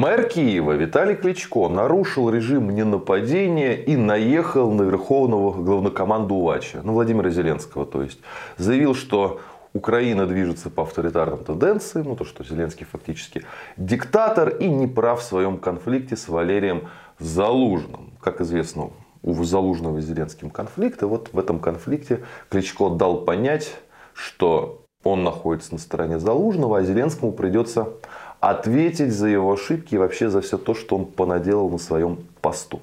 Мэр Киева Виталий Кличко нарушил режим ненападения и наехал на верховного главнокомандувача, ну, Владимира Зеленского, то есть. Заявил, что Украина движется по авторитарным тенденциям, ну то, что Зеленский фактически диктатор и не прав в своем конфликте с Валерием Залужным. Как известно, у Залужного и Зеленским конфликт, и вот в этом конфликте Кличко дал понять, что он находится на стороне Залужного, а Зеленскому придется ответить за его ошибки и вообще за все то, что он понаделал на своем посту.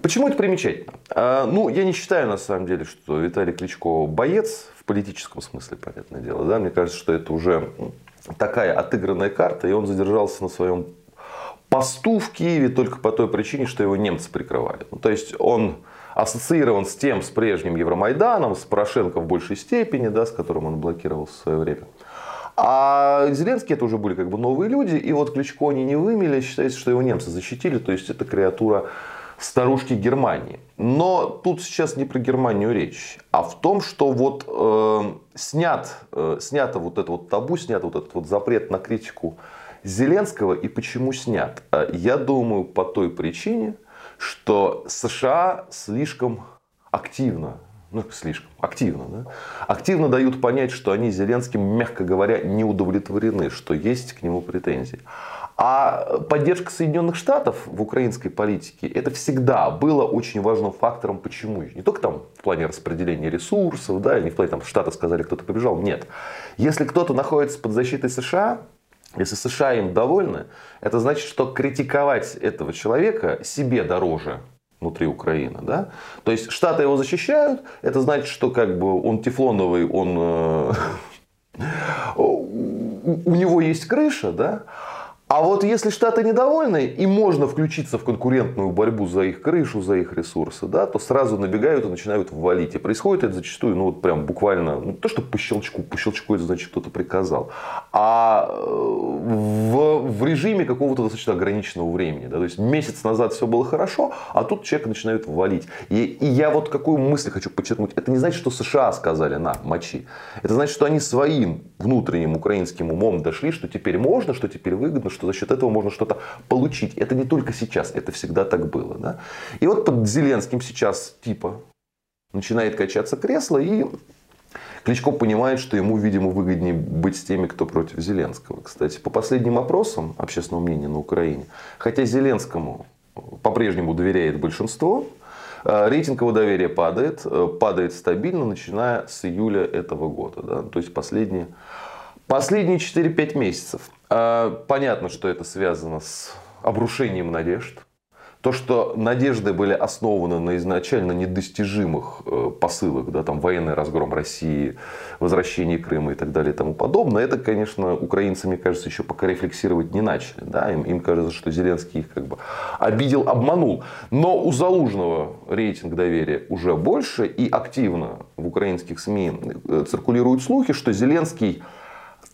Почему это примечательно? А, ну, я не считаю, на самом деле, что Виталий Кличко боец в политическом смысле, понятное дело. Да? Мне кажется, что это уже такая отыгранная карта, и он задержался на своем посту в Киеве только по той причине, что его немцы прикрывали. Ну, то есть он ассоциирован с тем, с прежним Евромайданом, с Порошенко в большей степени, да, с которым он блокировал в свое время. А Зеленский это уже были как бы новые люди, и вот Кличко они не вымели, считается, что его немцы защитили, то есть это креатура старушки Германии. Но тут сейчас не про Германию речь, а в том, что вот э, снят, э, снято вот это вот табу, снят вот этот вот запрет на критику Зеленского. И почему снят? Э, я думаю, по той причине, что США слишком активно ну, слишком активно, да? активно дают понять, что они Зеленским, мягко говоря, не удовлетворены, что есть к нему претензии. А поддержка Соединенных Штатов в украинской политике это всегда было очень важным фактором. Почему? Не только там в плане распределения ресурсов, да, или не в плане там Штаты сказали, кто-то побежал. Нет. Если кто-то находится под защитой США, если США им довольны, это значит, что критиковать этого человека себе дороже, внутри Украины. Да? То есть Штаты его защищают, это значит, что как бы он тефлоновый, он, э, у него есть крыша, да? А вот если Штаты недовольны, и можно включиться в конкурентную борьбу за их крышу, за их ресурсы, да, то сразу набегают и начинают валить. И происходит это зачастую, ну вот прям буквально, ну то, что по щелчку, по щелчку это значит кто-то приказал, а э, в, в режиме какого-то достаточно ограниченного времени. Да, то есть месяц назад все было хорошо, а тут человек начинают валить. И, и я вот какую мысль хочу подчеркнуть. Это не значит, что США сказали на мочи. Это значит, что они своим внутренним украинским умом дошли, что теперь можно, что теперь выгодно, что за счет этого можно что-то получить. Это не только сейчас, это всегда так было. Да? И вот под Зеленским сейчас типа начинает качаться кресло, и Кличко понимает, что ему, видимо, выгоднее быть с теми, кто против Зеленского. Кстати, по последним опросам общественного мнения на Украине, хотя Зеленскому по-прежнему доверяет большинство, э, рейтинг его доверия падает, э, падает стабильно, начиная с июля этого года. Да? То есть последние, последние 4-5 месяцев. А, понятно, что это связано с обрушением надежд. То, что надежды были основаны на изначально недостижимых э, посылах, да, там военный разгром России, возвращение Крыма и так далее и тому подобное, это, конечно, украинцы, мне кажется, еще пока рефлексировать не начали. Да? Им, им кажется, что Зеленский их как бы обидел, обманул. Но у Залужного рейтинг доверия уже больше, и активно в украинских СМИ э, циркулируют слухи, что Зеленский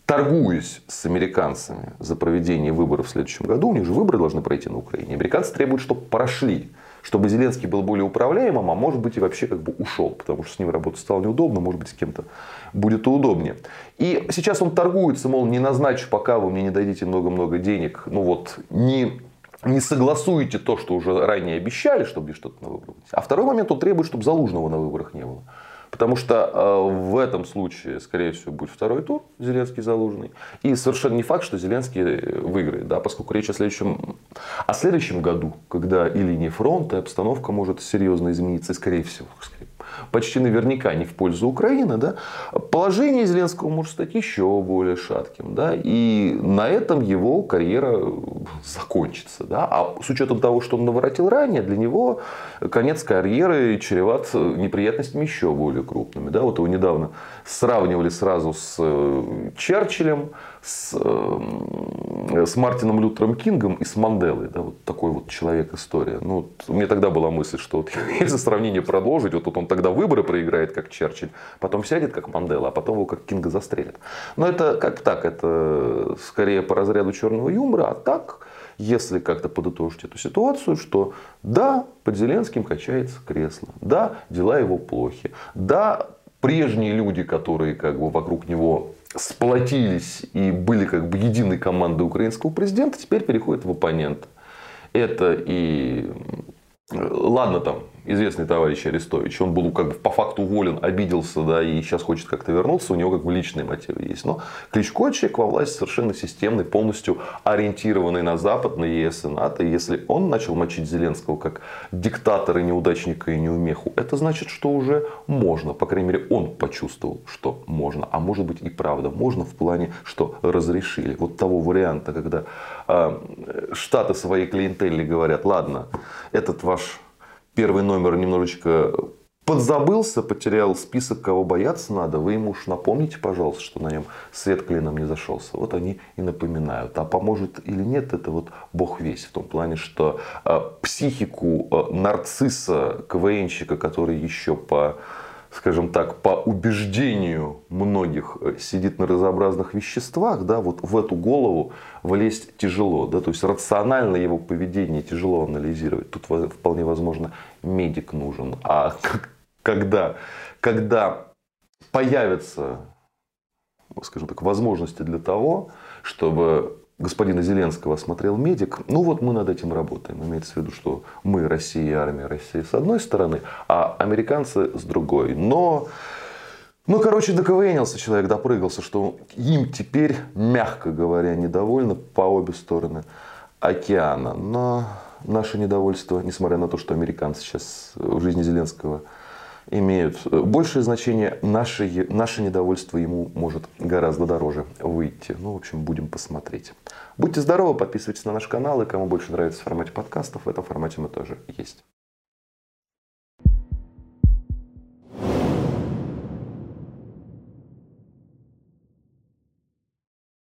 торгуясь с американцами за проведение выборов в следующем году, у них же выборы должны пройти на Украине, американцы требуют, чтобы прошли, чтобы Зеленский был более управляемым, а может быть и вообще как бы ушел, потому что с ним работать стало неудобно, может быть с кем-то будет удобнее. И сейчас он торгуется, мол, не назначу, пока вы мне не дадите много-много денег, ну вот, не не согласуете то, что уже ранее обещали, чтобы что-то на выборах. А второй момент, он требует, чтобы Залужного на выборах не было. Потому что э, в этом случае, скорее всего, будет второй тур Зеленский Залужный. И совершенно не факт, что Зеленский э, выиграет, да, поскольку речь о следующем, о следующем году, когда и линия фронта, и обстановка может серьезно измениться, скорее всего, скорее, почти наверняка не в пользу Украины, да, положение Зеленского может стать еще более шатким. Да, и на этом его карьера закончится. Да. А с учетом того, что он наворотил ранее, для него конец карьеры чреват неприятностями еще более крупными. Да. Вот его недавно сравнивали сразу с э, Черчиллем, с, э, с Мартином Лютером Кингом и с Манделой. Да, вот такой вот человек история. Ну, вот, у меня тогда была мысль, что вот, если сравнение продолжить, вот, вот он тогда выборы проиграет, как Черчилль, потом сядет, как Мандела, а потом его как Кинга застрелят. Но это как так, это скорее по разряду черного юмора, а так, если как-то подытожить эту ситуацию, что да, под Зеленским качается кресло, да, дела его плохи, да, прежние люди, которые как бы вокруг него сплотились и были как бы единой командой украинского президента, теперь переходят в оппонента. Это и Ладно, там, известный товарищ Арестович, он был как бы по факту уволен, обиделся, да, и сейчас хочет как-то вернуться, у него как бы личные мотивы есть. Но Кличко человек во власти совершенно системный, полностью ориентированный на Запад, на ЕС и НАТО. И если он начал мочить Зеленского как диктатора, неудачника и неумеху, это значит, что уже можно. По крайней мере, он почувствовал, что можно. А может быть и правда можно в плане, что разрешили. Вот того варианта, когда э, Штаты своей клиентели говорят, ладно, этот ваш первый номер немножечко подзабылся, потерял список, кого бояться надо, вы ему уж напомните, пожалуйста, что на нем свет клином не зашелся. Вот они и напоминают. А поможет или нет, это вот бог весь. В том плане, что э, психику э, нарцисса, КВНщика, который еще по скажем так, по убеждению многих э, сидит на разнообразных веществах, да, вот в эту голову влезть тяжело. Да, то есть рационально его поведение тяжело анализировать. Тут вполне возможно медик нужен. А когда, когда появятся, скажем так, возможности для того, чтобы господина Зеленского осмотрел медик. Ну вот мы над этим работаем. Имеется в виду, что мы, Россия и армия России с одной стороны, а американцы с другой. Но ну, короче, доковенился человек, допрыгался, что им теперь, мягко говоря, недовольны по обе стороны океана. Но наше недовольство, несмотря на то, что американцы сейчас в жизни Зеленского имеют э, большее значение, наше, наше недовольство ему может гораздо дороже выйти. Ну, в общем, будем посмотреть. Будьте здоровы, подписывайтесь на наш канал, и кому больше нравится в формате подкастов, в этом формате мы тоже есть.